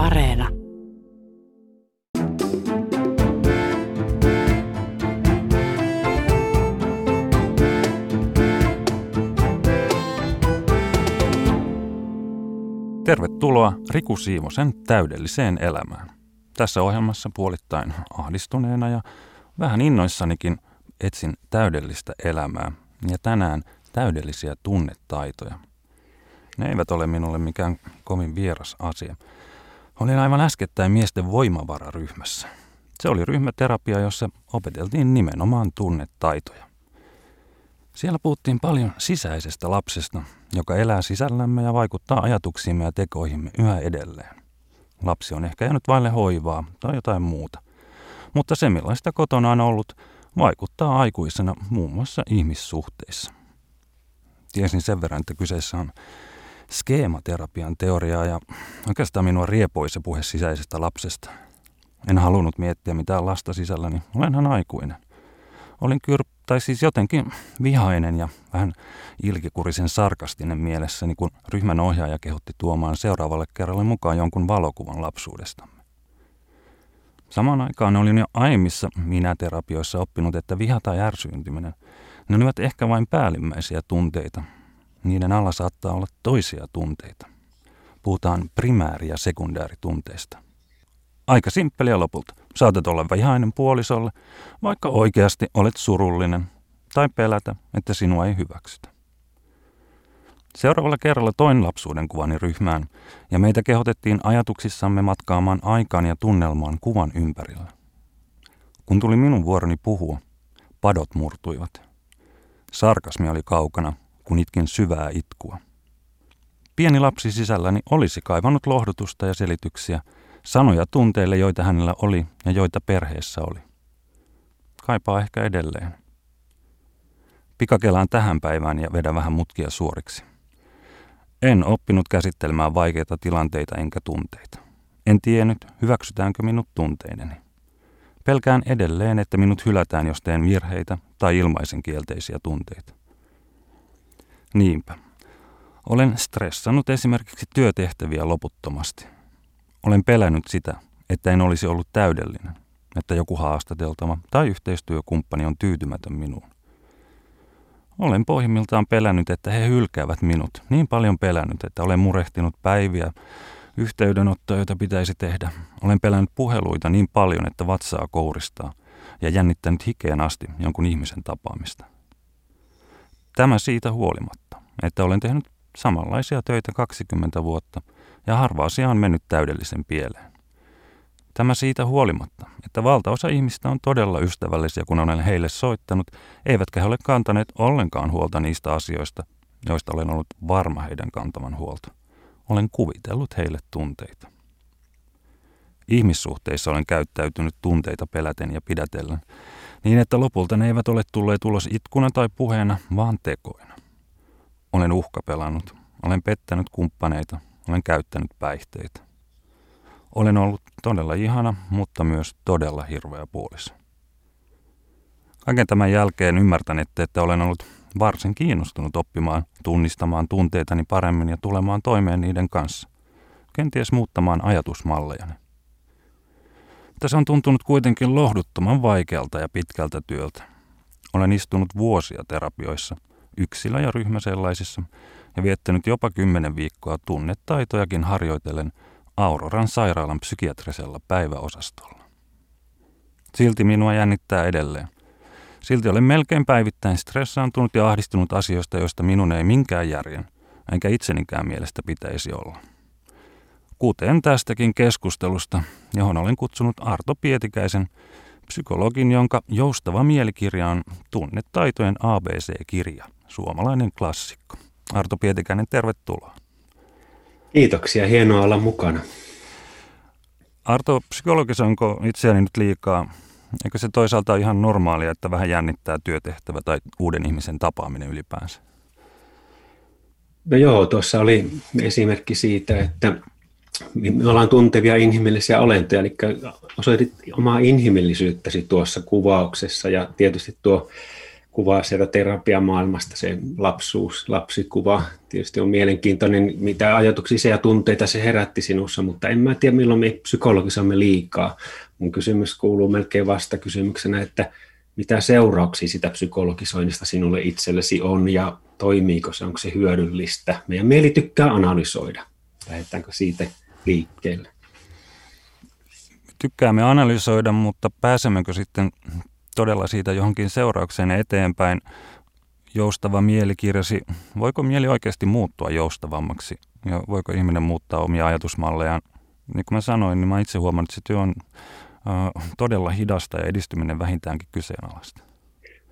Areena. Tervetuloa Riku Siivosen täydelliseen elämään. Tässä ohjelmassa puolittain ahdistuneena ja vähän innoissanikin etsin täydellistä elämää ja tänään täydellisiä tunnetaitoja. Ne eivät ole minulle mikään kovin vieras asia. Olin aivan äskettäin miesten voimavararyhmässä. Se oli ryhmäterapia, jossa opeteltiin nimenomaan tunnetaitoja. Siellä puhuttiin paljon sisäisestä lapsesta, joka elää sisällämme ja vaikuttaa ajatuksiimme ja tekoihimme yhä edelleen. Lapsi on ehkä jäänyt vaille hoivaa tai jotain muuta. Mutta se, millaista kotona on ollut, vaikuttaa aikuisena muun muassa ihmissuhteissa. Tiesin sen verran, että kyseessä on skeematerapian teoriaa ja oikeastaan minua riepoi se puhe sisäisestä lapsesta. En halunnut miettiä mitään lasta sisälläni, olenhan aikuinen. Olin kyr, tai siis jotenkin vihainen ja vähän ilkikurisen sarkastinen mielessäni, kun ryhmän ohjaaja kehotti tuomaan seuraavalle kerralle mukaan jonkun valokuvan lapsuudestamme. Samaan aikaan olin jo aiemmissa minä-terapioissa oppinut, että viha tai ärsyyntyminen, ne olivat ehkä vain päällimmäisiä tunteita. Niiden alla saattaa olla toisia tunteita. Puhutaan primääri- ja sekundääritunteista. Aika simppeliä lopulta. Saatat olla vihainen puolisolle, vaikka oikeasti olet surullinen, tai pelätä, että sinua ei hyväksytä. Seuraavalla kerralla toin lapsuuden kuvani ryhmään, ja meitä kehotettiin ajatuksissamme matkaamaan aikaan ja tunnelmaan kuvan ympärillä. Kun tuli minun vuoroni puhua, padot murtuivat. Sarkasmi oli kaukana, kun itkin syvää itkua. Pieni lapsi sisälläni olisi kaivannut lohdutusta ja selityksiä, sanoja tunteille, joita hänellä oli ja joita perheessä oli. Kaipaa ehkä edelleen. Pikakelaan tähän päivään ja vedä vähän mutkia suoriksi. En oppinut käsittelemään vaikeita tilanteita enkä tunteita. En tiennyt, hyväksytäänkö minut tunteideni. Pelkään edelleen, että minut hylätään, jos teen virheitä tai ilmaisen kielteisiä tunteita. Niinpä. Olen stressannut esimerkiksi työtehtäviä loputtomasti. Olen pelännyt sitä, että en olisi ollut täydellinen, että joku haastateltava tai yhteistyökumppani on tyytymätön minuun. Olen pohjimmiltaan pelännyt, että he hylkäävät minut. Niin paljon pelännyt, että olen murehtinut päiviä, yhteydenottoja, joita pitäisi tehdä. Olen pelännyt puheluita niin paljon, että vatsaa kouristaa ja jännittänyt hikeen asti jonkun ihmisen tapaamista. Tämä siitä huolimatta, että olen tehnyt samanlaisia töitä 20 vuotta ja harva asia on mennyt täydellisen pieleen. Tämä siitä huolimatta, että valtaosa ihmistä on todella ystävällisiä, kun olen heille soittanut, eivätkä he ole kantaneet ollenkaan huolta niistä asioista, joista olen ollut varma heidän kantavan huolta. Olen kuvitellut heille tunteita. Ihmissuhteissa olen käyttäytynyt tunteita peläten ja pidätellen, niin että lopulta ne eivät ole tulleet ulos itkuna tai puheena, vaan tekoina. Olen uhkapelannut, olen pettänyt kumppaneita, olen käyttänyt päihteitä. Olen ollut todella ihana, mutta myös todella hirveä puoliso. Kaiken tämän jälkeen ymmärtänette, että olen ollut varsin kiinnostunut oppimaan tunnistamaan tunteitani paremmin ja tulemaan toimeen niiden kanssa. Kenties muuttamaan ajatusmallejani. Mutta se on tuntunut kuitenkin lohduttoman vaikealta ja pitkältä työltä. Olen istunut vuosia terapioissa, yksilö- ja ryhmäsellaisissa, ja viettänyt jopa kymmenen viikkoa tunnetaitojakin harjoitellen Auroran sairaalan psykiatrisella päiväosastolla. Silti minua jännittää edelleen. Silti olen melkein päivittäin stressaantunut ja ahdistunut asioista, joista minun ei minkään järjen, enkä itsenikään mielestä pitäisi olla. Kuten tästäkin keskustelusta, johon olen kutsunut Arto Pietikäisen, psykologin, jonka joustava mielikirja on tunnetaitojen ABC-kirja, suomalainen klassikko. Arto Pietikäinen, tervetuloa. Kiitoksia, hienoa olla mukana. Arto, psykologissa onko itseäni nyt liikaa? Eikö se toisaalta ole ihan normaalia, että vähän jännittää työtehtävä tai uuden ihmisen tapaaminen ylipäänsä? No joo, tuossa oli esimerkki siitä, että me ollaan tuntevia inhimillisiä olentoja, eli osoitit omaa inhimillisyyttäsi tuossa kuvauksessa ja tietysti tuo kuvaa sieltä terapiamaailmasta, se lapsuus, lapsikuva. Tietysti on mielenkiintoinen, mitä ajatuksia ja tunteita se herätti sinussa, mutta en mä tiedä, milloin me psykologisamme liikaa. Mun kysymys kuuluu melkein vasta kysymyksenä, että mitä seurauksia sitä psykologisoinnista sinulle itsellesi on ja toimiiko se, onko se hyödyllistä. Meidän mieli tykkää analysoida. Lähdetäänkö siitä liikkeelle? Tykkäämme analysoida, mutta pääsemmekö sitten todella siitä johonkin seuraukseen eteenpäin? Joustava mielikirjasi, voiko mieli oikeasti muuttua joustavammaksi? Ja voiko ihminen muuttaa omia ajatusmallejaan? Niin kuin mä sanoin, niin mä itse huomannut, että se työ on todella hidasta ja edistyminen vähintäänkin kyseenalaista.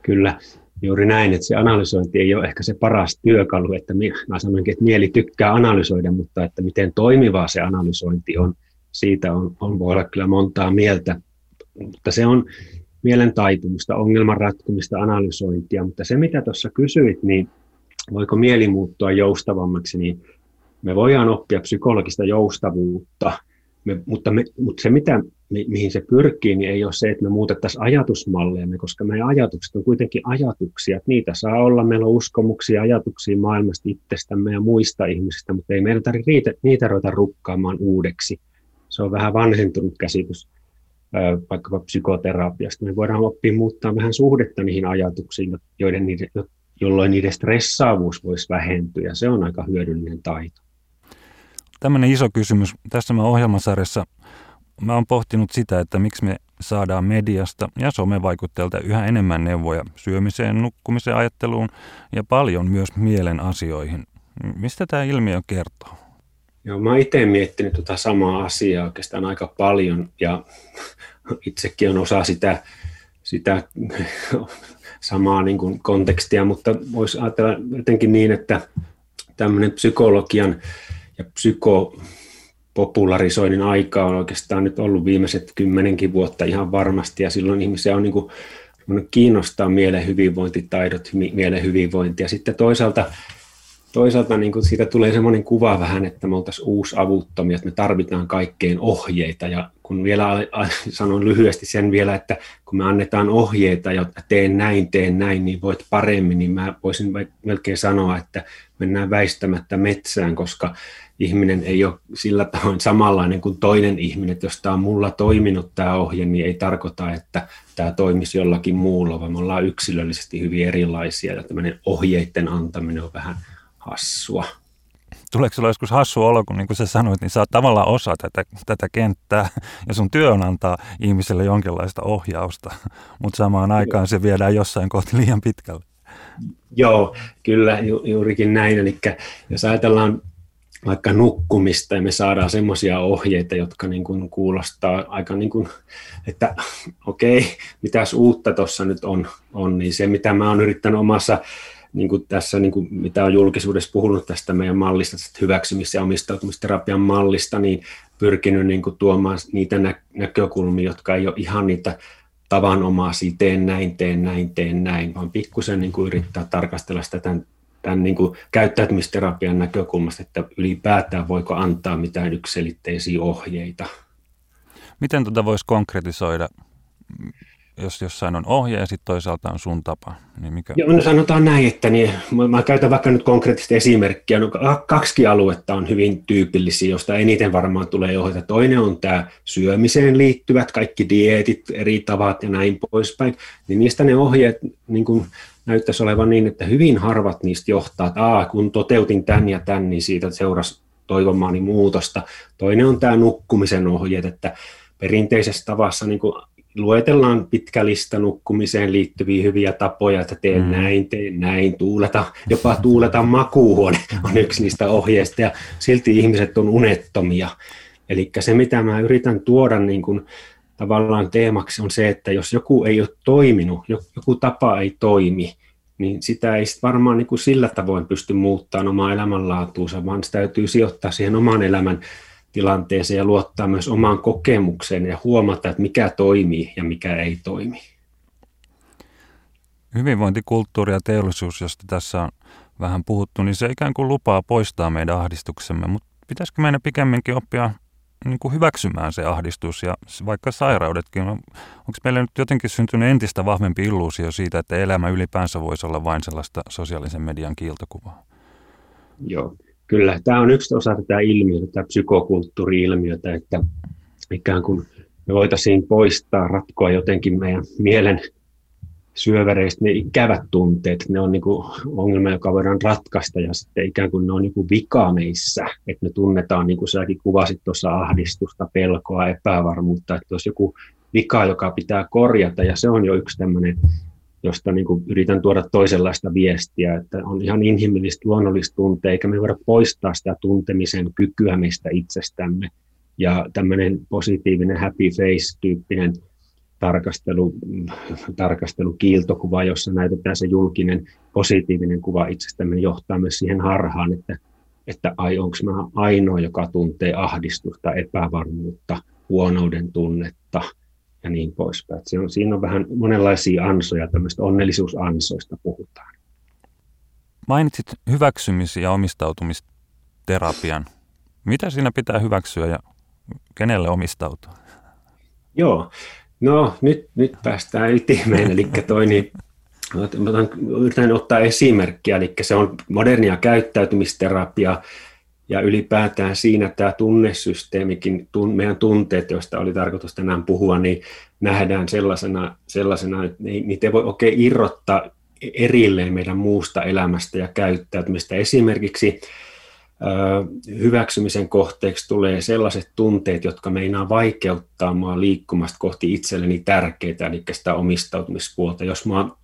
Kyllä, juuri näin, että se analysointi ei ole ehkä se paras työkalu, että mä sanoinkin, että mieli tykkää analysoida, mutta että miten toimivaa se analysointi on, siitä on, on voi olla kyllä montaa mieltä, mutta se on mielen taipumusta, ongelman analysointia, mutta se mitä tuossa kysyit, niin voiko mieli muuttua joustavammaksi, niin me voidaan oppia psykologista joustavuutta, me, mutta, me, mutta se, mitä, mi, mihin se pyrkii, niin ei ole se, että me muutettaisiin ajatusmalleja, koska meidän ajatukset on kuitenkin ajatuksia. Että niitä saa olla, meillä on uskomuksia, ajatuksia maailmasta itsestämme ja muista ihmisistä, mutta ei meidän tarvitse niitä, niitä ruveta rukkaamaan uudeksi. Se on vähän vanhentunut käsitys vaikkapa psykoterapiasta. Me voidaan oppia muuttaa vähän suhdetta niihin ajatuksiin, joiden, jolloin niiden stressaavuus voisi vähentyä. Se on aika hyödyllinen taito tämmöinen iso kysymys. Tässä mä ohjelmasarjassa mä oon pohtinut sitä, että miksi me saadaan mediasta ja somevaikutteelta yhä enemmän neuvoja syömiseen, nukkumiseen, ajatteluun ja paljon myös mielen asioihin. Mistä tämä ilmiö kertoo? Joo, mä oon itse miettinyt tuota samaa asiaa oikeastaan aika paljon ja itsekin on osa sitä, sitä samaa niin kuin kontekstia, mutta voisi ajatella jotenkin niin, että tämmöinen psykologian ja psykopopularisoinnin aika on oikeastaan nyt ollut viimeiset kymmenenkin vuotta ihan varmasti, ja silloin ihmisiä on niin kuin, kiinnostaa mielen hyvinvointitaidot, mielen hyvinvointi, ja sitten toisaalta toisaalta niin kuin siitä tulee semmoinen kuva vähän, että me oltaisiin uusavuttomia, että me tarvitaan kaikkeen ohjeita. Ja kun vielä sanon lyhyesti sen vielä, että kun me annetaan ohjeita ja teen näin, teen näin, niin voit paremmin, niin mä voisin melkein sanoa, että mennään väistämättä metsään, koska ihminen ei ole sillä tavoin samanlainen kuin toinen ihminen. Että jos tämä on mulla toiminut tämä ohje, niin ei tarkoita, että tämä toimisi jollakin muulla, vaan me ollaan yksilöllisesti hyvin erilaisia ja tämmöinen ohjeiden antaminen on vähän hassua. Tuleeko sinulla joskus hassu olo, kun niin kuin sä sanoit, niin sä oot tavallaan osa tätä, tätä kenttää ja sun työ on antaa ihmiselle jonkinlaista ohjausta, mutta samaan aikaan se viedään jossain kohti liian pitkälle. Joo, kyllä ju, juurikin näin. Eli jos ajatellaan vaikka nukkumista ja me saadaan semmoisia ohjeita, jotka niin kuin kuulostaa aika niin kuin, että okei, okay, mitäs uutta tuossa nyt on, on, niin se mitä mä oon yrittänyt omassa niin kuin tässä, niin kuin mitä on julkisuudessa puhunut tästä meidän mallista, tästä hyväksymis- ja omistautumisterapian mallista, niin pyrkinyt niin kuin tuomaan niitä nä- näkökulmia, jotka ei ole ihan niitä tavanomaisia, teen näin, teen näin, teen näin, vaan pikkusen niin kuin yrittää tarkastella sitä tämän, tämän niin kuin käyttäytymisterapian näkökulmasta, että ylipäätään voiko antaa mitään yksilitteisiä ohjeita. Miten tuota voisi konkretisoida? Jos jossain on ohje ja sitten toisaalta on sun tapa, niin mikä? Joo, no sanotaan näin, että niin, mä, mä käytän vaikka nyt konkreettista esimerkkiä. No, kaksi aluetta on hyvin tyypillisiä, josta eniten varmaan tulee ohjeita. Toinen on tämä syömiseen liittyvät, kaikki dieetit, eri tavat ja näin poispäin. Niin niistä ne ohjeet niin kun näyttäisi olevan niin, että hyvin harvat niistä johtaa, että Aa, kun toteutin tämän ja tämän, niin siitä seurasi toivomaani muutosta. Toinen on tämä nukkumisen ohjeet, että perinteisessä tavassa niin kuin luetellaan pitkä lista nukkumiseen liittyviä hyviä tapoja, että teen mm. näin, teen näin, tuuleta, jopa tuuleta makuuhuone on yksi niistä ohjeista, ja silti ihmiset on unettomia. Eli se, mitä mä yritän tuoda niin kuin, tavallaan teemaksi, on se, että jos joku ei ole toiminut, joku tapa ei toimi, niin sitä ei sit varmaan niin kuin sillä tavoin pysty muuttamaan omaa elämänlaatuunsa, vaan sitä täytyy sijoittaa siihen oman elämän tilanteeseen ja luottaa myös omaan kokemukseen ja huomata, että mikä toimii ja mikä ei toimi. Hyvinvointikulttuuri ja teollisuus, josta tässä on vähän puhuttu, niin se ikään kuin lupaa poistaa meidän ahdistuksemme, mutta pitäisikö meidän pikemminkin oppia niin kuin hyväksymään se ahdistus ja vaikka sairaudetkin. No, Onko meillä nyt jotenkin syntynyt entistä vahvempi illuusio siitä, että elämä ylipäänsä voisi olla vain sellaista sosiaalisen median kiiltokuvaa? Joo, kyllä. Tämä on yksi osa tätä ilmiötä, tätä psykokulttuuri-ilmiötä, että ikään kuin me voitaisiin poistaa, ratkoa jotenkin meidän mielen syövereistä ne ikävät tunteet, ne on niin kuin ongelma, joka voidaan ratkaista ja sitten ikään kuin ne on niin kuin vika meissä, että me tunnetaan, niin kuin säkin kuvasit tuossa ahdistusta, pelkoa, epävarmuutta, että olisi joku vika, joka pitää korjata ja se on jo yksi tämmöinen, josta niin kuin yritän tuoda toisenlaista viestiä, että on ihan inhimillistä, luonnollista tuntea, eikä me voida poistaa sitä tuntemisen kykyä meistä itsestämme. Ja tämmöinen positiivinen happy face-tyyppinen tarkastelu, tarkastelu kiiltokuva, jossa näytetään se julkinen positiivinen kuva itsestämme, johtaa myös siihen harhaan, että, että ai onko mä ainoa, joka tuntee ahdistusta, epävarmuutta, huonouden tunnetta ja niin poispäin. Se on, siinä on vähän monenlaisia ansoja, tämmöistä onnellisuusansoista puhutaan. Mainitsit hyväksymisiä ja omistautumisterapian. Mitä siinä pitää hyväksyä ja kenelle omistautua? Joo, No nyt, nyt päästään ytimeen, eli toi niin, yritän ottaa esimerkkiä, eli se on modernia käyttäytymisterapia, ja ylipäätään siinä tämä tunnesysteemikin, meidän tunteet, joista oli tarkoitus tänään puhua, niin nähdään sellaisena, sellaisena että niitä ei voi oikein irrottaa erilleen meidän muusta elämästä ja käyttäytymistä. Esimerkiksi hyväksymisen kohteeksi tulee sellaiset tunteet, jotka meinaa vaikeuttaa mua liikkumasta kohti itselleni tärkeitä, eli sitä omistautumispuolta. Jos mua,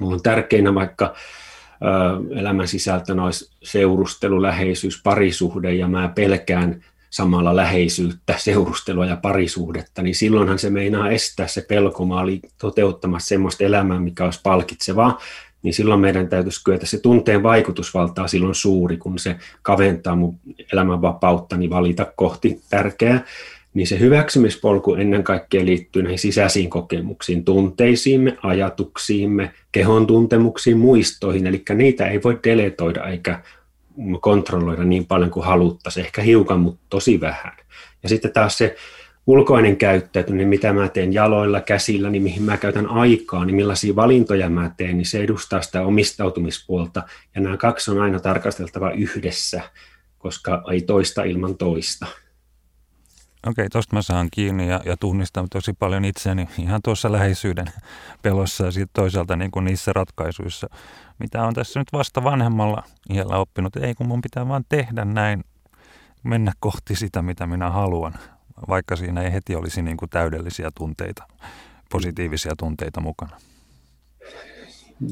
mulla on tärkeinä vaikka elämän sisältönä olisi seurustelu, läheisyys, parisuhde, ja mä pelkään samalla läheisyyttä, seurustelua ja parisuhdetta, niin silloinhan se meinaa estää se pelkomaali toteuttamassa semmoista elämää, mikä olisi palkitsevaa. Niin silloin meidän täytyisi kyetä, se tunteen vaikutusvaltaa silloin suuri, kun se kaventaa mun elämänvapauttani valita kohti tärkeää, niin se hyväksymispolku ennen kaikkea liittyy näihin sisäisiin kokemuksiin, tunteisiimme, ajatuksiimme, kehon tuntemuksiin, muistoihin, eli niitä ei voi deletoida eikä kontrolloida niin paljon kuin haluttaisiin, ehkä hiukan, mutta tosi vähän. Ja sitten taas se ulkoinen käyttäytyminen, mitä mä teen jaloilla, käsillä, niin mihin mä käytän aikaa, niin millaisia valintoja mä teen, niin se edustaa sitä omistautumispuolta. Ja nämä kaksi on aina tarkasteltava yhdessä, koska ei toista ilman toista. Okei, tuosta mä saan kiinni ja, ja tunnistan tosi paljon itseäni ihan tuossa läheisyyden pelossa ja sitten toisaalta niin kuin niissä ratkaisuissa, mitä on tässä nyt vasta vanhemmalla iällä oppinut. Ei kun mun pitää vaan tehdä näin, mennä kohti sitä, mitä minä haluan vaikka siinä ei heti olisi niin kuin täydellisiä tunteita, positiivisia tunteita mukana.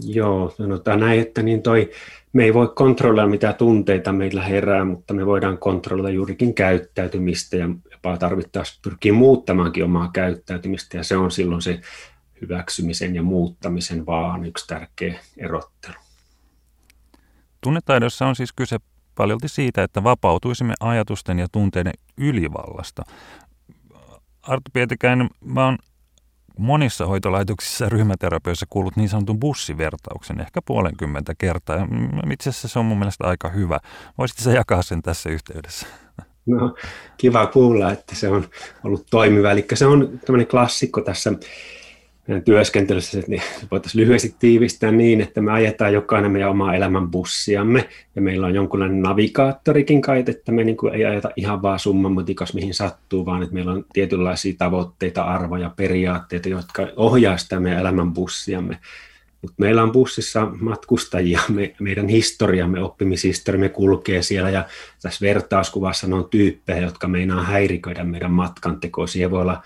Joo, sanotaan näin, että niin toi, me ei voi kontrolloida mitä tunteita meillä herää, mutta me voidaan kontrolloida juurikin käyttäytymistä ja jopa tarvittaessa pyrkii muuttamaankin omaa käyttäytymistä ja se on silloin se hyväksymisen ja muuttamisen vaan yksi tärkeä erottelu. Tunnetaidossa on siis kyse paljolti siitä, että vapautuisimme ajatusten ja tunteiden ylivallasta. Arto Pietikäinen, mä oon monissa hoitolaitoksissa ryhmäterapioissa kuullut niin sanotun bussivertauksen, ehkä puolenkymmentä kertaa. Ja itse asiassa se on mun mielestä aika hyvä. Voisitko sä jakaa sen tässä yhteydessä? No, kiva kuulla, että se on ollut toimiva. Eli se on tämmöinen klassikko tässä työskentelyssä, niin voitaisiin lyhyesti tiivistää niin, että me ajetaan jokainen meidän omaa elämän bussiamme, ja meillä on jonkunlainen navigaattorikin kai, että me niin kuin ei ajeta ihan vaan summanmutikas mihin sattuu, vaan että meillä on tietynlaisia tavoitteita, arvoja, periaatteita, jotka ohjaa sitä meidän elämän bussiamme. Mutta meillä on bussissa matkustajia, me, meidän historiamme, oppimishistoriamme kulkee siellä ja tässä vertauskuvassa on tyyppejä, jotka meinaa häiriköidä meidän matkantekoa. Siellä voi olla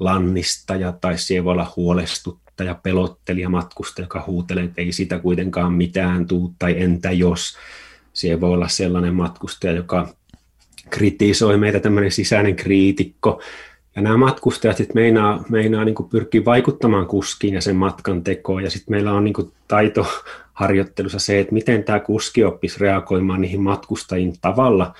lannistaja tai siellä voi olla huolestuttaja, pelottelija, matkustaja, joka huutelee, että ei sitä kuitenkaan mitään tuu tai entä jos. Siellä voi olla sellainen matkustaja, joka kritisoi meitä, tämmöinen sisäinen kriitikko. Ja nämä matkustajat sitten meinaa, meinaa niin pyrkiä vaikuttamaan kuskiin ja sen matkan tekoon. Ja sitten meillä on niin taitoharjoittelussa se, että miten tämä kuski oppisi reagoimaan niihin matkustajien tavalla,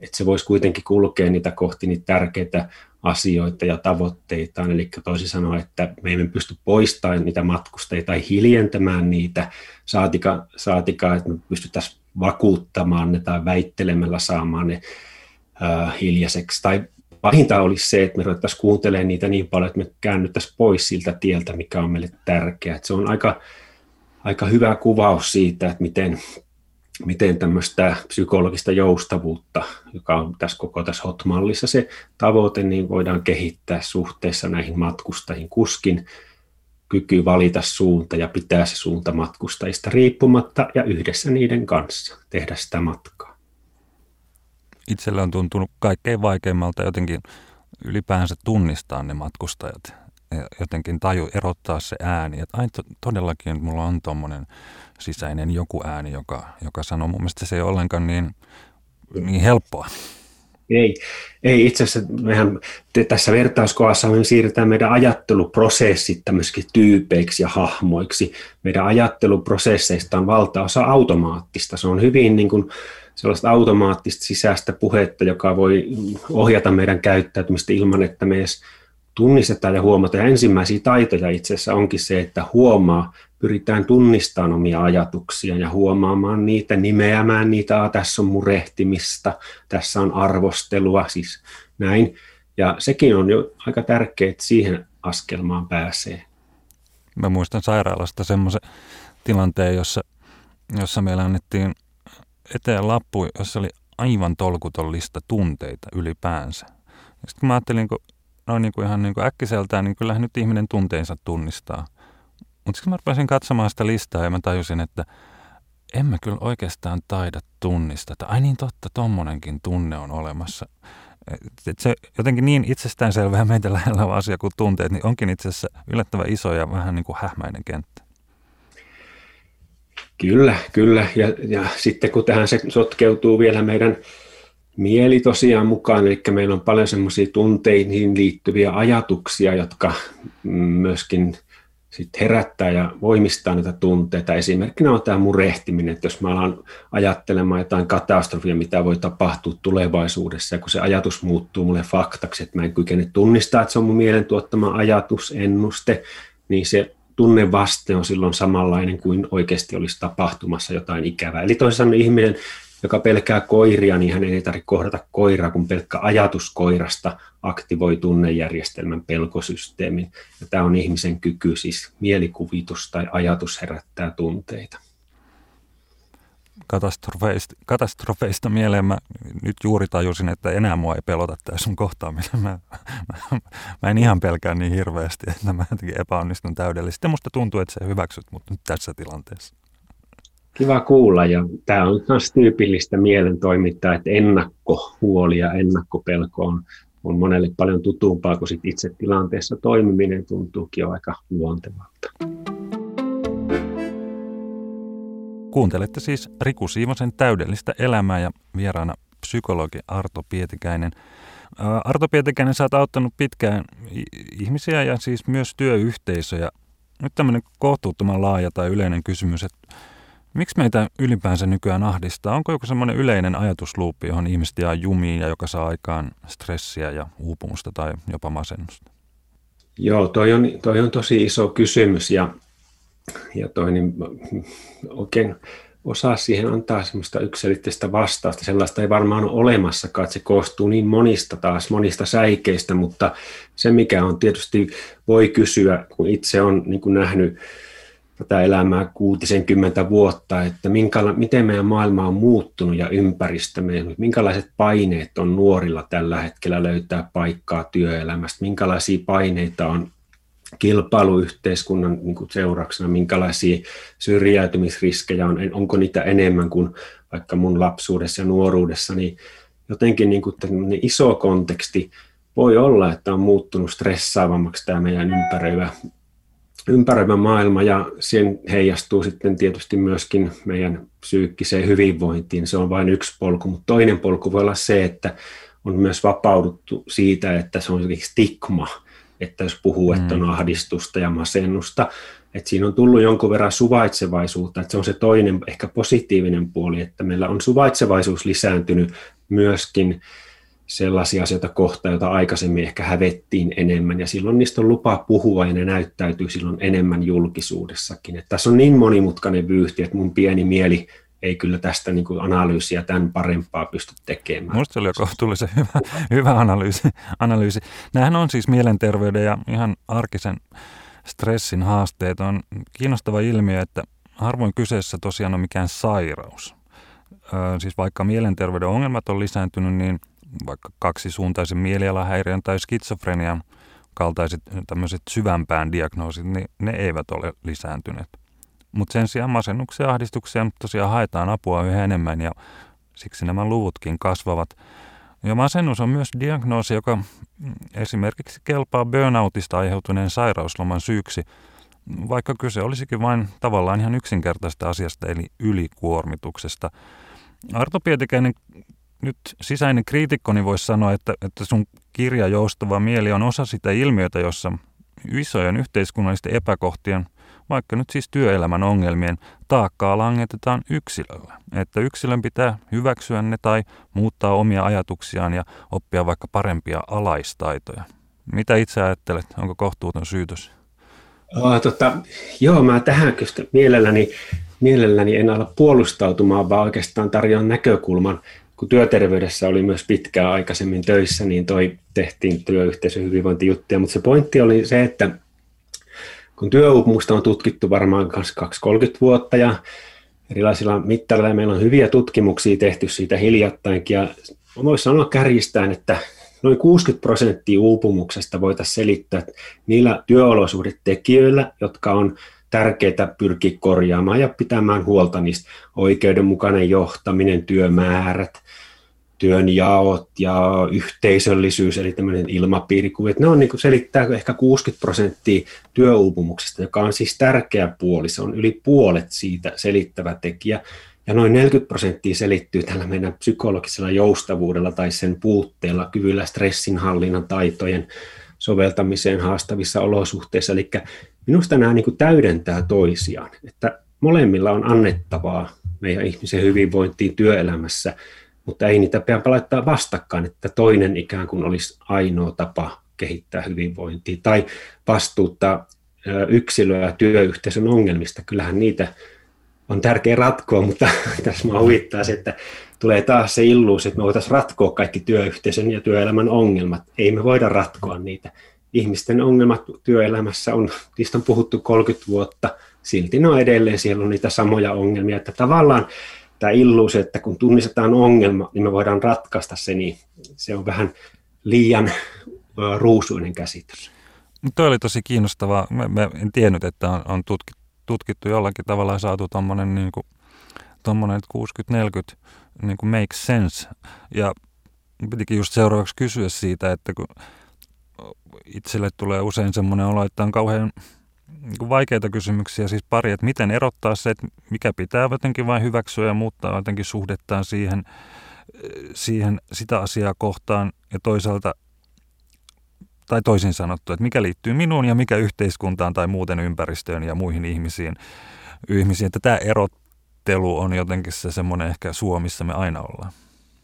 että se voisi kuitenkin kulkea niitä kohti niitä tärkeitä asioita ja tavoitteitaan, eli toisin sanoen, että me emme pysty poistamaan niitä matkustajia tai hiljentämään niitä, saatika, saatika että me pystyttäisiin vakuuttamaan ne tai väittelemällä saamaan ne äh, hiljaiseksi tai pahinta olisi se, että me ruvettaisiin kuuntelemaan niitä niin paljon, että me käännyttäisiin pois siltä tieltä, mikä on meille tärkeää. Se on aika, aika hyvä kuvaus siitä, että miten, miten tämmöistä psykologista joustavuutta, joka on tässä koko tässä HOT-mallissa se tavoite, niin voidaan kehittää suhteessa näihin matkustajiin. Kuskin kyky valita suunta ja pitää se suunta matkustajista riippumatta ja yhdessä niiden kanssa tehdä sitä matkaa. Itselle on tuntunut kaikkein vaikeimmalta jotenkin ylipäänsä tunnistaa ne matkustajat. Jotenkin taju erottaa se ääni, että ai todellakin mulla on tuommoinen sisäinen joku ääni, joka, joka sanoo. Mun mielestä se ei ole ollenkaan niin, niin helppoa. Ei, ei itse asiassa mehän tässä vertauskohdassa me siirretään meidän ajatteluprosessit tämmöisiksi tyypeiksi ja hahmoiksi. Meidän ajatteluprosesseista on valtaosa automaattista. Se on hyvin niin kuin sellaista automaattista sisäistä puhetta, joka voi ohjata meidän käyttäytymistä ilman, että me edes tunnistetaan ja huomataan. Ja ensimmäisiä taitoja itse asiassa onkin se, että huomaa, pyritään tunnistamaan omia ajatuksia ja huomaamaan niitä, nimeämään niitä, ah, tässä on murehtimista, tässä on arvostelua, siis näin. Ja sekin on jo aika tärkeää, että siihen askelmaan pääsee. Mä muistan sairaalasta semmoisen tilanteen, jossa, jossa meillä annettiin eteen lappu, jossa oli aivan tolkuton lista tunteita ylipäänsä. Sitten mä ajattelin, kun noin niin kuin ihan niin kuin äkkiseltään, niin kyllähän nyt ihminen tunteensa tunnistaa. Mutta sitten mä rupesin katsomaan sitä listaa ja mä tajusin, että en mä kyllä oikeastaan taida tunnistata. Ai niin totta, tommonenkin tunne on olemassa. Et se jotenkin niin itsestäänselvää meitä lähellä on asia kuin tunteet, niin onkin itse asiassa yllättävän iso ja vähän niin kuin hähmäinen kenttä. Kyllä, kyllä. Ja, ja sitten kun tähän se sotkeutuu vielä meidän mieli tosiaan mukaan, eli meillä on paljon semmoisia tunteihin liittyviä ajatuksia, jotka myöskin sit herättää ja voimistaa näitä tunteita. Esimerkkinä on tämä murehtiminen, että jos mä alan ajattelemaan jotain katastrofia, mitä voi tapahtua tulevaisuudessa, ja kun se ajatus muuttuu mulle faktaksi, että mä en kykene tunnistaa, että se on mun mielen tuottama ajatus, ennuste, niin se tunnevaste on silloin samanlainen kuin oikeasti olisi tapahtumassa jotain ikävää. Eli sanoen ihminen, joka pelkää koiria, niin hän ei tarvitse kohdata koiraa, kun pelkkä ajatus koirasta aktivoi tunnejärjestelmän pelkosysteemin. Ja tämä on ihmisen kyky, siis mielikuvitus tai ajatus herättää tunteita. Katastrofeista, katastrofeista mieleen mä nyt juuri tajusin, että enää mua ei pelota tämä sun kohtaaminen. Mä, mä, mä en ihan pelkää niin hirveästi, että mä jotenkin epäonnistun täydellisesti. Musta tuntuu, että sä hyväksyt mut nyt tässä tilanteessa. Kiva kuulla ja tämä on myös tyypillistä mielen toimittaa, että ennakkohuoli ja ennakkopelko on, on monelle paljon tutumpaa kuin sit itse tilanteessa toimiminen tuntuukin aika luontevalta. Kuuntelette siis Riku Siivosen täydellistä elämää ja vieraana psykologi Arto Pietikäinen. Arto Pietikäinen, sä oot auttanut pitkään ihmisiä ja siis myös työyhteisöjä. Nyt tämmöinen kohtuuttoman laaja tai yleinen kysymys, että Miksi meitä ylipäänsä nykyään ahdistaa? Onko joku semmoinen yleinen ajatusluuppi, johon ihmiset jää jumiin ja joka saa aikaan stressiä ja uupumusta tai jopa masennusta? Joo, toi on, toi on tosi iso kysymys ja, ja toi niin, oikein osaa siihen antaa semmoista yksilitteistä vastausta. Sellaista ei varmaan ole olemassakaan, että se koostuu niin monista taas, monista säikeistä, mutta se mikä on tietysti voi kysyä, kun itse on niin kuin nähnyt tätä elämää 60 vuotta, että minkäla- miten meidän maailma on muuttunut ja ympäristömme, minkälaiset paineet on nuorilla tällä hetkellä löytää paikkaa työelämästä, minkälaisia paineita on kilpailuyhteiskunnan niin kuin seurauksena, minkälaisia syrjäytymisriskejä on, onko niitä enemmän kuin vaikka mun lapsuudessa ja nuoruudessa, niin jotenkin niin kuin iso konteksti voi olla, että on muuttunut stressaavammaksi tämä meidän ympäröivä ympäröivä maailma ja sen heijastuu sitten tietysti myöskin meidän psyykkiseen hyvinvointiin. Se on vain yksi polku, mutta toinen polku voi olla se, että on myös vapauduttu siitä, että se on stigma, että jos puhuu, mm. että on ahdistusta ja masennusta, että siinä on tullut jonkun verran suvaitsevaisuutta, että se on se toinen ehkä positiivinen puoli, että meillä on suvaitsevaisuus lisääntynyt myöskin sellaisia asioita kohtaan, joita aikaisemmin ehkä hävettiin enemmän, ja silloin niistä on lupa puhua, ja ne näyttäytyy silloin enemmän julkisuudessakin. Että tässä on niin monimutkainen vyyhti, että mun pieni mieli ei kyllä tästä niin kuin analyysiä tämän parempaa pysty tekemään. Minusta se jo kohtuullisen hyvä, hyvä analyysi, analyysi. Nämähän on siis mielenterveyden ja ihan arkisen stressin haasteet. On kiinnostava ilmiö, että harvoin kyseessä tosiaan on mikään sairaus. Öö, siis vaikka mielenterveyden ongelmat on lisääntynyt, niin vaikka kaksisuuntaisen mielialahäiriön tai skitsofrenian kaltaiset tämmöiset syvämpään diagnoosit, niin ne eivät ole lisääntyneet. Mutta sen sijaan masennuksia ja ahdistuksia tosiaan haetaan apua yhä enemmän ja siksi nämä luvutkin kasvavat. Ja masennus on myös diagnoosi, joka esimerkiksi kelpaa burnoutista aiheutuneen sairausloman syyksi, vaikka kyse olisikin vain tavallaan ihan yksinkertaista asiasta eli ylikuormituksesta. Arto Pietikäinen, nyt sisäinen kriitikkoni voisi sanoa, että, että sun kirja Joustava mieli on osa sitä ilmiötä, jossa isojen yhteiskunnallisten epäkohtien – vaikka nyt siis työelämän ongelmien taakkaa langetetaan yksilölle. Että yksilön pitää hyväksyä ne tai muuttaa omia ajatuksiaan ja oppia vaikka parempia alaistaitoja. Mitä itse ajattelet? Onko kohtuuton syytös? Oh, tota, joo, mä tähän kyllä mielelläni, mielelläni en ala puolustautumaan, vaan oikeastaan tarjoan näkökulman. Kun työterveydessä oli myös pitkään aikaisemmin töissä, niin toi tehtiin työyhteisön hyvinvointijuttuja, mutta se pointti oli se, että kun työuupumusta on tutkittu varmaan 2-30 vuotta ja erilaisilla mittareilla meillä on hyviä tutkimuksia tehty siitä hiljattainkin ja voisi sanoa kärjistään, että noin 60 prosenttia uupumuksesta voitaisiin selittää niillä työolosuhdetekijöillä, jotka on tärkeää pyrkiä korjaamaan ja pitämään huolta niistä oikeudenmukainen johtaminen, työmäärät, työnjaot ja yhteisöllisyys, eli tämmöinen ilmapiirikuva. Ne on niin kuin selittää ehkä 60 prosenttia työuupumuksesta, joka on siis tärkeä puoli. Se on yli puolet siitä selittävä tekijä. Ja noin 40 prosenttia selittyy tällä meidän psykologisella joustavuudella tai sen puutteella, kyvyllä stressinhallinnan taitojen soveltamiseen haastavissa olosuhteissa. Eli minusta nämä niin kuin täydentää toisiaan, että molemmilla on annettavaa meidän ihmisen hyvinvointiin työelämässä – mutta ei niitä pidä laittaa vastakkain, että toinen ikään kuin olisi ainoa tapa kehittää hyvinvointia tai vastuuttaa yksilöä työyhteisön ongelmista. Kyllähän niitä on tärkeä ratkoa, mutta tässä mä huvittaa se, että tulee taas se illuus, että me voitaisiin ratkoa kaikki työyhteisön ja työelämän ongelmat. Ei me voida ratkoa niitä. Ihmisten ongelmat työelämässä on, niistä on puhuttu 30 vuotta, silti ne on edelleen, siellä on niitä samoja ongelmia, että tavallaan tämä illuusio, että kun tunnistetaan ongelma, niin me voidaan ratkaista se, niin se on vähän liian ruusuinen käsitys. Tuo oli tosi kiinnostavaa. Mä, mä en tiennyt, että on, on tutkittu, tutkittu jollakin tavalla ja saatu tuommoinen niin kuin, 60-40 niin makes sense. Ja pitikin just seuraavaksi kysyä siitä, että kun itselle tulee usein semmoinen olo, että on kauhean niin vaikeita kysymyksiä, siis pari, että miten erottaa se, että mikä pitää jotenkin vain hyväksyä ja muuttaa jotenkin suhdettaan siihen, siihen sitä asiaa kohtaan ja toisaalta tai toisin sanottu, että mikä liittyy minuun ja mikä yhteiskuntaan tai muuten ympäristöön ja muihin ihmisiin. ihmisiin. Että tämä erottelu on jotenkin se semmoinen ehkä Suomissa me aina ollaan.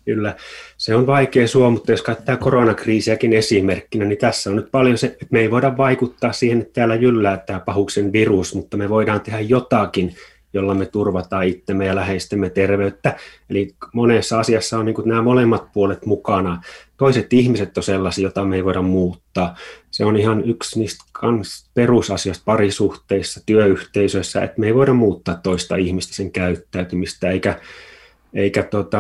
Kyllä, se on vaikea suo, mutta jos katsoo koronakriisiäkin esimerkkinä, niin tässä on nyt paljon se, että me ei voida vaikuttaa siihen, että täällä jyllää tämä pahuksen virus, mutta me voidaan tehdä jotakin, jolla me turvataan itsemme ja läheistemme terveyttä. Eli monessa asiassa on niin nämä molemmat puolet mukana. Toiset ihmiset on sellaisia, joita me ei voida muuttaa. Se on ihan yksi niistä perusasioista parisuhteissa, työyhteisöissä, että me ei voida muuttaa toista ihmistä sen käyttäytymistä, eikä eikä tota,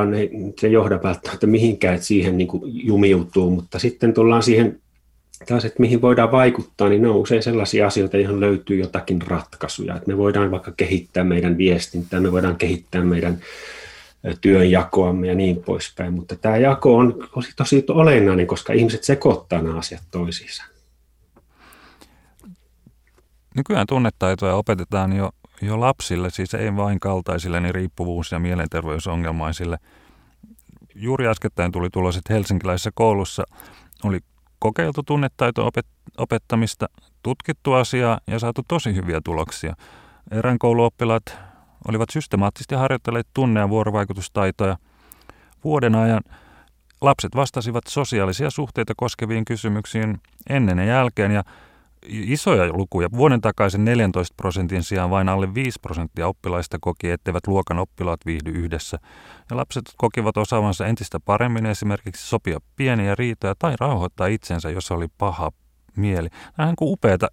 se johda välttämättä mihinkään, että siihen niin kuin jumiutuu, mutta sitten tullaan siihen taas, että mihin voidaan vaikuttaa, niin ne on usein sellaisia asioita, joihin löytyy jotakin ratkaisuja. Että me voidaan vaikka kehittää meidän viestintää, me voidaan kehittää meidän työnjakoamme ja niin poispäin, mutta tämä jako on tosi, tosi olennainen, koska ihmiset sekoittaa nämä asiat toisiinsa. Nykyään tunnetaitoja opetetaan jo jo lapsille, siis ei vain kaltaisille, niin riippuvuus- ja mielenterveysongelmaisille. Juuri äskettäin tuli tulos, että helsinkiläisessä koulussa oli kokeiltu tunnetaito opettamista, tutkittu asiaa ja saatu tosi hyviä tuloksia. Erään kouluoppilaat olivat systemaattisesti harjoittaneet tunne- ja vuorovaikutustaitoja. Vuoden ajan lapset vastasivat sosiaalisia suhteita koskeviin kysymyksiin ennen ja jälkeen ja isoja lukuja. Vuoden takaisin 14 prosentin sijaan vain alle 5 prosenttia oppilaista koki, etteivät luokan oppilaat viihdy yhdessä. Ja lapset kokivat osaavansa entistä paremmin esimerkiksi sopia pieniä riitoja tai rauhoittaa itsensä, jos oli paha mieli. Nämä on upeita,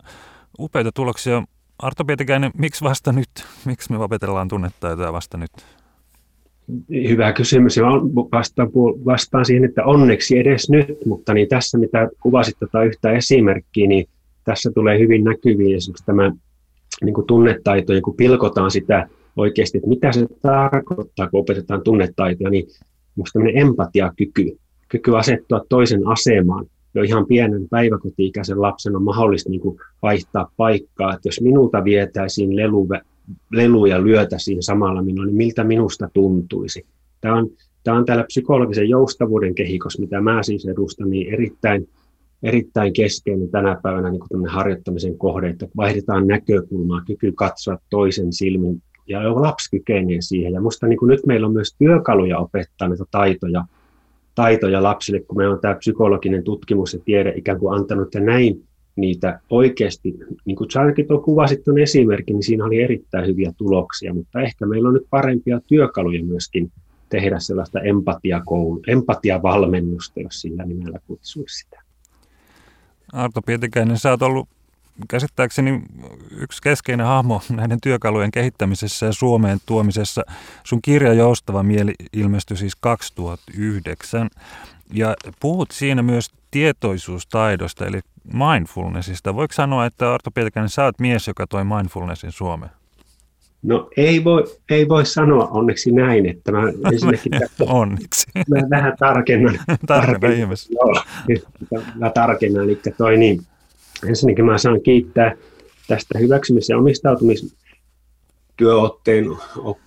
upeita tuloksia. Arto Pietikäinen, miksi vasta nyt? Miksi me opetellaan tunnetaitoja vasta nyt? Hyvä kysymys. Vastaan, vastaan siihen, että onneksi edes nyt, mutta niin tässä mitä kuvasit tätä yhtä esimerkkiä, niin tässä tulee hyvin näkyviin esimerkiksi tämä niin kuin tunnetaito, ja kun pilkotaan sitä oikeasti, että mitä se tarkoittaa, kun opetetaan tunnetaitoja, niin minusta tämmöinen empatiakyky, kyky asettua toisen asemaan, jo ihan pienen päiväkoti-ikäisen lapsen on mahdollista niin kuin vaihtaa paikkaa, että jos minulta vietäisiin lelu, lelu ja lyötäisiin samalla minulla, niin miltä minusta tuntuisi. Tämä on, tämä on täällä psykologisen joustavuuden kehikos, mitä mä siis edustan, niin erittäin erittäin keskeinen tänä päivänä niin harjoittamisen kohde, että vaihdetaan näkökulmaa, kyky katsoa toisen silmin, ja lapsi kykenee siihen. Ja minusta niin nyt meillä on myös työkaluja opettaa näitä taitoja, taitoja lapsille, kun meillä on tämä psykologinen tutkimus ja tiede ikään kuin antanut, että näin niitä oikeasti, niin kuin ainakin tuo kuvasit tuon esimerkin, niin siinä oli erittäin hyviä tuloksia, mutta ehkä meillä on nyt parempia työkaluja myöskin tehdä sellaista empatiakoulu, empatiavalmennusta, jos sillä nimellä kutsuisi sitä. Arto Pietikäinen, sä oot ollut käsittääkseni yksi keskeinen hahmo näiden työkalujen kehittämisessä ja Suomeen tuomisessa. Sun kirja Joustava mieli ilmestyi siis 2009 ja puhut siinä myös tietoisuustaidosta eli mindfulnessista. Voiko sanoa, että Arto Pietikäinen, sä oot mies, joka toi mindfulnessin Suomeen? No ei voi, ei voi sanoa onneksi näin, että mä ensinnäkin onneksi. Mä vähän tarkennan. tarkennan ihmeessä. Joo, mä tarkennan, eli toi niin, ensinnäkin mä saan kiittää tästä hyväksymis- ja omistautumistyöotteen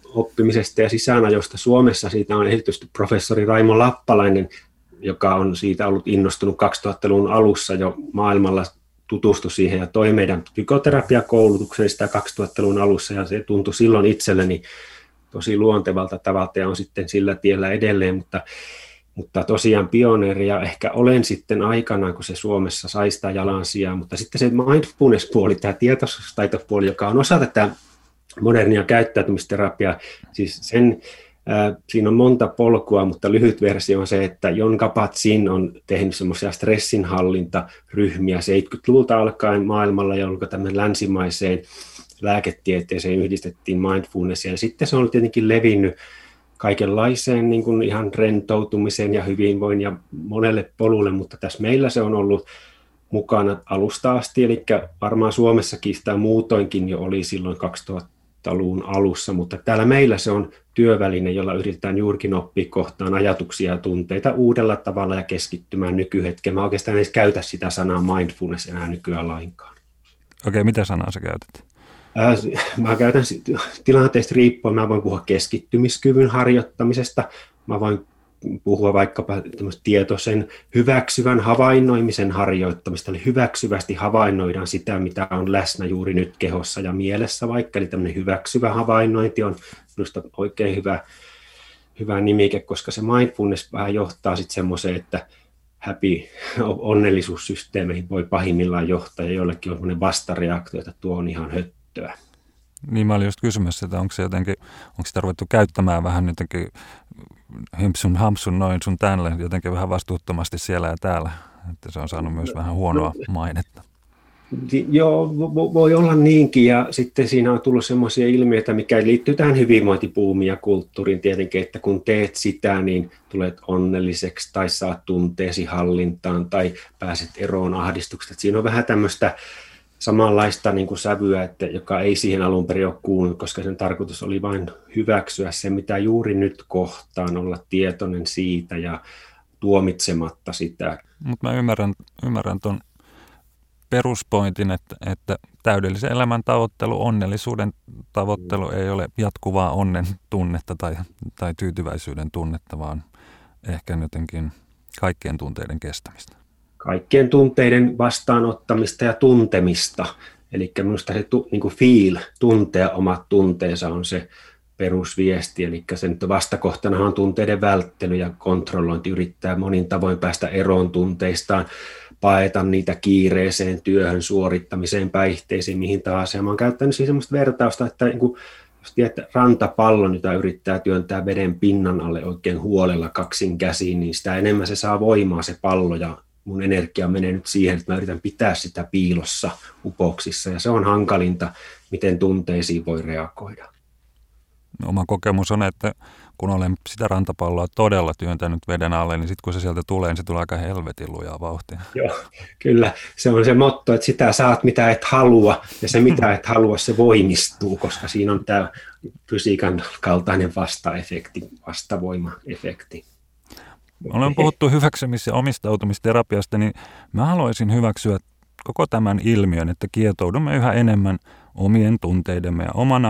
oppimisesta ja sisäänajosta Suomessa. Siitä on esitystä professori Raimo Lappalainen, joka on siitä ollut innostunut 2000-luvun alussa jo maailmalla tutustui siihen. Ja toi meidän psykoterapiakoulutuksen sitä 2000-luvun alussa ja se tuntui silloin itselleni tosi luontevalta tavalta ja on sitten sillä tiellä edelleen, mutta, mutta tosiaan pioneeri ja ehkä olen sitten aikanaan, kun se Suomessa sai sitä jalansijaa, mutta sitten se mindfulness-puoli, tämä tietoisuustaitopuoli, joka on osa tätä modernia käyttäytymisterapiaa, siis sen Siinä on monta polkua, mutta lyhyt versio on se, että Jon Kabat-Zinn on tehnyt semmoisia stressinhallintaryhmiä 70-luvulta alkaen maailmalla, jolloin tämmöinen länsimaiseen lääketieteeseen yhdistettiin mindfulnessia. Ja sitten se on tietenkin levinnyt kaikenlaiseen niin kuin ihan rentoutumiseen ja hyvinvoin ja monelle polulle, mutta tässä meillä se on ollut mukana alusta asti, eli varmaan Suomessakin sitä muutoinkin jo oli silloin 2000-luvun alussa, mutta täällä meillä se on työväline, jolla yritetään juurikin oppia kohtaan ajatuksia ja tunteita uudella tavalla ja keskittymään nykyhetkeen. Mä oikeastaan edes käytä sitä sanaa mindfulness enää nykyään lainkaan. Okei, mitä sanaa sä käytät? Mä käytän tilanteesta riippuen, mä voin puhua keskittymiskyvyn harjoittamisesta, mä voin puhua vaikkapa tietoisen hyväksyvän havainnoimisen harjoittamista, eli hyväksyvästi havainnoidaan sitä, mitä on läsnä juuri nyt kehossa ja mielessä vaikka, eli tämmöinen hyväksyvä havainnointi on minusta oikein hyvä, hyvä nimike, koska se mindfulness vähän johtaa sitten semmoiseen, että happy onnellisuussysteemeihin voi pahimmillaan johtaa ja jollekin on semmoinen vastareaktio, että tuo on ihan höttöä. Niin mä olin just kysymässä, että onko se jotenkin, onko sitä ruvettu käyttämään vähän jotenkin himpsun hampsun noin sun tänne jotenkin vähän vastuuttomasti siellä ja täällä, että se on saanut myös vähän huonoa mainetta. Joo, voi olla niinkin ja sitten siinä on tullut semmoisia ilmiöitä, mikä liittyy tähän hyvinvointipuumiin ja kulttuuriin tietenkin, että kun teet sitä, niin tulet onnelliseksi tai saat tunteesi hallintaan tai pääset eroon ahdistuksesta. Siinä on vähän tämmöistä samanlaista niin kuin sävyä, että, joka ei siihen alun perin ole kuulunut, koska sen tarkoitus oli vain hyväksyä se, mitä juuri nyt kohtaan, olla tietoinen siitä ja tuomitsematta sitä. Mutta mä ymmärrän, ymmärrän tuon peruspointin, että, että täydellisen elämän tavoittelu, onnellisuuden tavoittelu ei ole jatkuvaa onnen tunnetta tai, tai tyytyväisyyden tunnetta, vaan ehkä jotenkin kaikkien tunteiden kestämistä kaikkien tunteiden vastaanottamista ja tuntemista. Eli minusta se niin kuin feel, tuntea omat tunteensa on se perusviesti, eli sen vastakohtana on tunteiden välttely ja kontrollointi, yrittää monin tavoin päästä eroon tunteistaan. paeta niitä kiireeseen työhön, suorittamiseen, päihteisiin, mihin tahansa. Ja mä oon käyttänyt siis semmoista vertausta, että niin kuin, jos tiedät, rantapallon, jota yrittää työntää veden pinnan alle oikein huolella kaksin käsiin, niin sitä enemmän se saa voimaa se pallo ja mun energia menee nyt siihen, että mä yritän pitää sitä piilossa upoksissa ja se on hankalinta, miten tunteisiin voi reagoida. Oma kokemus on, että kun olen sitä rantapalloa todella työntänyt veden alle, niin sitten kun se sieltä tulee, niin se tulee aika helvetin lujaa vauhtia. Joo, kyllä. Se on se motto, että sitä saat mitä et halua, ja se mitä et halua, se voimistuu, koska siinä on tämä fysiikan kaltainen vastaefekti, vastavoimaefekti. Olen puhuttu hyväksymis- ja omistautumisterapiasta, niin mä haluaisin hyväksyä koko tämän ilmiön, että kietoudumme yhä enemmän omien tunteidemme ja oman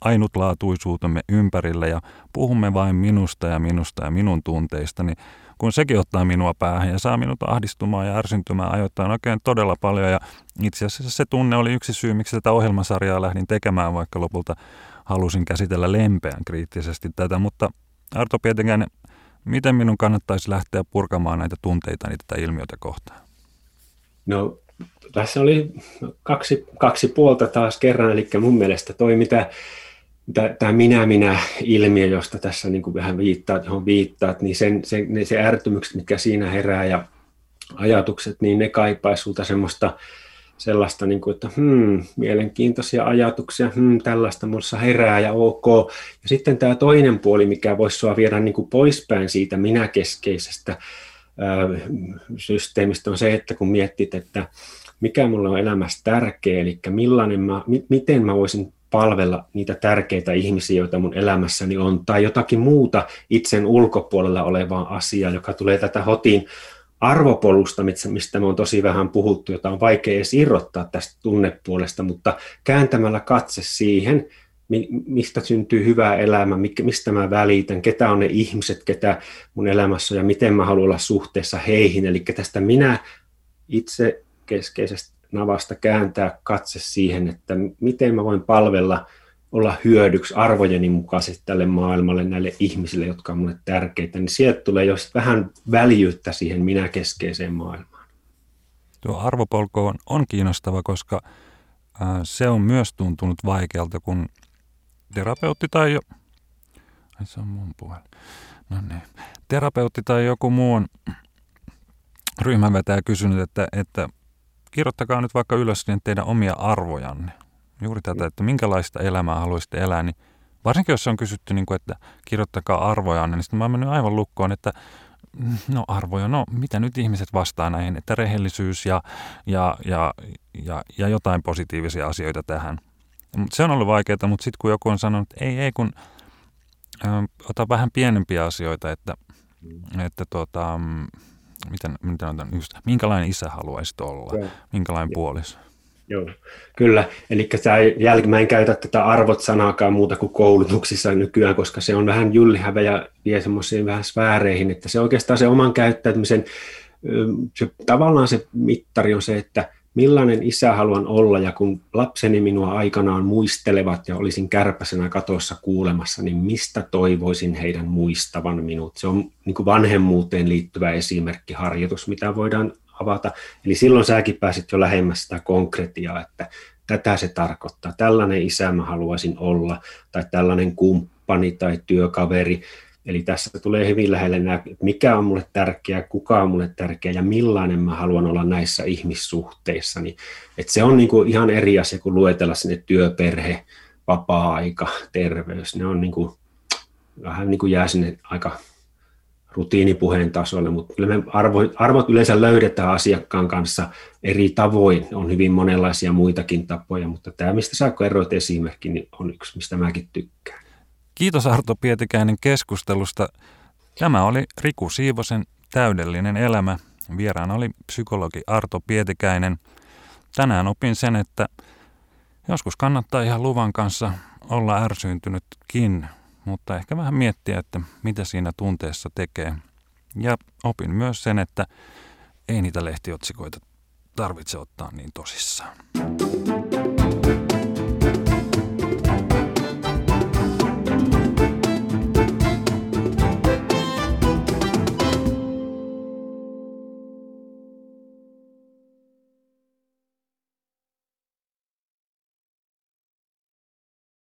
ainutlaatuisuutemme ympärille ja puhumme vain minusta ja minusta ja minun tunteista, niin kun sekin ottaa minua päähän ja saa minut ahdistumaan ja ärsyntymään ajoittain oikein todella paljon. Ja itse asiassa se tunne oli yksi syy, miksi tätä ohjelmasarjaa lähdin tekemään, vaikka lopulta halusin käsitellä lempeän kriittisesti tätä. Mutta Arto Pietenkäinen, miten minun kannattaisi lähteä purkamaan näitä tunteita, tätä ilmiötä kohtaan? No tässä oli kaksi, kaksi puolta taas kerran, eli mun mielestä toi, mitä tämä minä-minä-ilmiö, josta tässä niin kuin vähän viittaat, johon viittaat, niin sen, se, ne, se ärtymykset, mitkä siinä herää ja ajatukset, niin ne kaipaisi sulta semmoista sellaista, niin kuin, että hmm, mielenkiintoisia ajatuksia, hmm, tällaista minussa herää ja ok. Ja sitten tämä toinen puoli, mikä voisi sua viedä niin kuin poispäin siitä minäkeskeisestä systeemistä, on se, että kun mietit, että mikä mulle on elämässä tärkeä, eli millainen mä, miten mä voisin palvella niitä tärkeitä ihmisiä, joita mun elämässäni on, tai jotakin muuta itsen ulkopuolella olevaa asiaa, joka tulee tätä hotiin arvopolusta, mistä me on tosi vähän puhuttu, jota on vaikea edes irrottaa tästä tunnepuolesta, mutta kääntämällä katse siihen, mistä syntyy hyvä elämä, mistä mä välitän, ketä on ne ihmiset, ketä mun elämässä on ja miten mä haluan olla suhteessa heihin. Eli tästä minä itse keskeisestä navasta kääntää katse siihen, että miten mä voin palvella, olla hyödyksi arvojeni mukaisesti tälle maailmalle, näille ihmisille, jotka on mulle tärkeitä, niin sieltä tulee jo vähän väljyyttä siihen minä-keskeiseen maailmaan. Tuo arvopolko on, on kiinnostava, koska äh, se on myös tuntunut vaikealta, kun terapeutti tai jo... Ai se on mun puhelin. No niin. Terapeutti tai joku muu on ryhmänvetäjä kysynyt, että, että kirjoittakaa nyt vaikka ylös niin teidän omia arvojanne. Juuri tätä, että minkälaista elämää haluaisitte elää, niin varsinkin jos on kysytty, niin kuin, että kirjoittakaa arvojanne, niin sitten mä oon mennyt aivan lukkoon, että no arvoja, no mitä nyt ihmiset vastaa näihin, että rehellisyys ja, ja, ja, ja, ja jotain positiivisia asioita tähän. Se on ollut vaikeaa, mutta sitten kun joku on sanonut, että ei, ei kun ö, ota vähän pienempiä asioita, että, mm. että tota, miten, miten on just, minkälainen isä haluaisit olla, minkälainen puoliso? Joo, kyllä. Eli mä en käytä tätä arvot-sanaakaan muuta kuin koulutuksissa nykyään, koska se on vähän jullihävä ja vie semmoisiin vähän sfääreihin, että se oikeastaan se oman käyttäytymisen, se, tavallaan se mittari on se, että millainen isä haluan olla, ja kun lapseni minua aikanaan muistelevat ja olisin kärpäsenä katossa kuulemassa, niin mistä toivoisin heidän muistavan minut? Se on niin kuin vanhemmuuteen liittyvä esimerkki, harjoitus, mitä voidaan avata. Eli silloin säkin pääsit jo lähemmäs sitä konkretiaa, että tätä se tarkoittaa. Tällainen isä mä haluaisin olla, tai tällainen kumppani tai työkaveri, Eli tässä tulee hyvin lähelle nämä, mikä on mulle tärkeää, kuka on mulle tärkeä ja millainen mä haluan olla näissä ihmissuhteissa. Niin, että se on niin kuin ihan eri asia kuin luetella sinne työperhe, vapaa-aika, terveys. Ne on niin kuin, vähän niin kuin jää sinne aika rutiinipuheen tasolle, mutta kyllä me arvo, arvot yleensä löydetään asiakkaan kanssa eri tavoin. On hyvin monenlaisia muitakin tapoja, mutta tämä, mistä sä kerroit esimerkki, niin on yksi, mistä mäkin tykkään. Kiitos Arto Pietikäinen keskustelusta. Tämä oli Riku Siivosen täydellinen elämä. Vieraana oli psykologi Arto Pietikäinen. Tänään opin sen, että joskus kannattaa ihan luvan kanssa olla ärsyyntynytkin, mutta ehkä vähän miettiä, että mitä siinä tunteessa tekee. Ja opin myös sen, että ei niitä lehtiotsikoita tarvitse ottaa niin tosissaan.